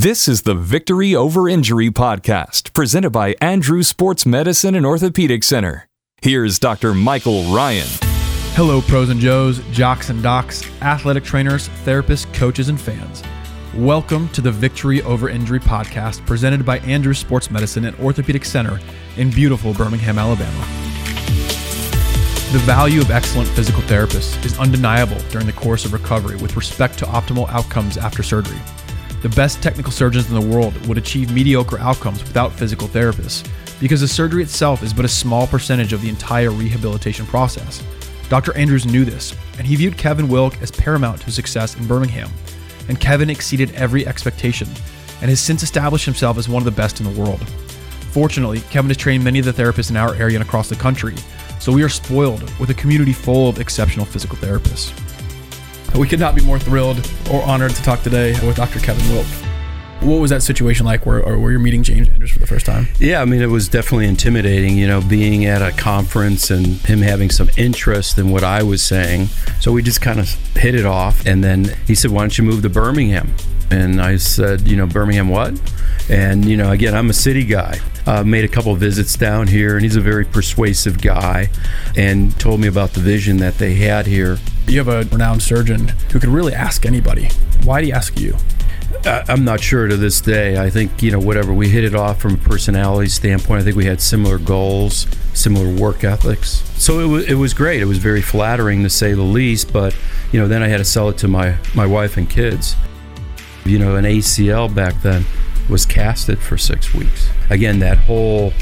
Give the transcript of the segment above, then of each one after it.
This is the Victory Over Injury podcast, presented by Andrews Sports Medicine and Orthopedic Center. Here's Dr. Michael Ryan. Hello, pros and Joes, jocks and docs, athletic trainers, therapists, coaches, and fans. Welcome to the Victory Over Injury podcast, presented by Andrews Sports Medicine and Orthopedic Center in beautiful Birmingham, Alabama. The value of excellent physical therapists is undeniable during the course of recovery with respect to optimal outcomes after surgery. The best technical surgeons in the world would achieve mediocre outcomes without physical therapists because the surgery itself is but a small percentage of the entire rehabilitation process. Dr. Andrews knew this, and he viewed Kevin Wilk as paramount to success in Birmingham. And Kevin exceeded every expectation and has since established himself as one of the best in the world. Fortunately, Kevin has trained many of the therapists in our area and across the country, so we are spoiled with a community full of exceptional physical therapists. We could not be more thrilled or honored to talk today with Dr. Kevin Wilk. What was that situation like where, or where you're meeting James Andrews for the first time? Yeah, I mean, it was definitely intimidating, you know, being at a conference and him having some interest in what I was saying. So we just kind of hit it off. And then he said, Why don't you move to Birmingham? And I said, You know, Birmingham what? And, you know, again, I'm a city guy. Uh, made a couple visits down here, and he's a very persuasive guy and told me about the vision that they had here. You have a renowned surgeon who could really ask anybody. Why do he ask you? I'm not sure to this day. I think, you know, whatever, we hit it off from a personality standpoint. I think we had similar goals, similar work ethics. So it was, it was great. It was very flattering to say the least, but, you know, then I had to sell it to my, my wife and kids. You know, an ACL back then was casted for six weeks. Again, that whole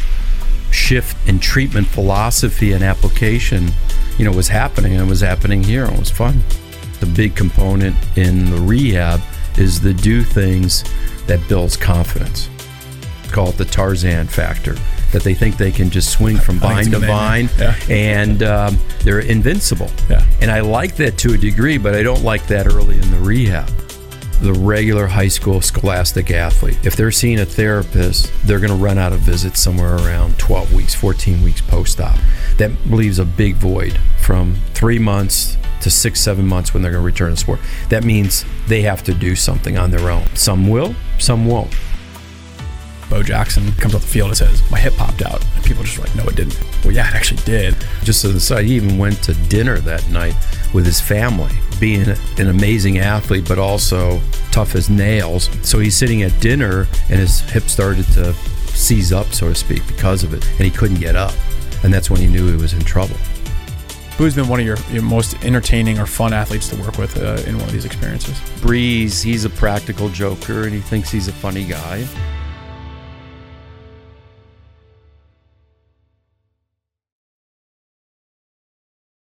shift in treatment philosophy and application, you know, was happening and it was happening here and it was fun. The big component in the rehab is the do things that builds confidence. Call it the Tarzan factor. That they think they can just swing from I think it's vine to vine yeah. and um, they're invincible. Yeah. And I like that to a degree, but I don't like that early in the rehab. The regular high school scholastic athlete, if they're seeing a therapist, they're going to run out of visits somewhere around 12 weeks, 14 weeks post op. That leaves a big void from three months to six, seven months when they're going to return to sport. That means they have to do something on their own. Some will, some won't. Bo Jackson comes off the field and says, My hip popped out. And people are just like, No, it didn't. Well, yeah, it actually did. Just as an aside, he even went to dinner that night with his family, being an amazing athlete, but also tough as nails. So he's sitting at dinner and his hip started to seize up, so to speak, because of it, and he couldn't get up. And that's when he knew he was in trouble. Who's been one of your, your most entertaining or fun athletes to work with uh, in one of these experiences? Brees, he's a practical joker and he thinks he's a funny guy.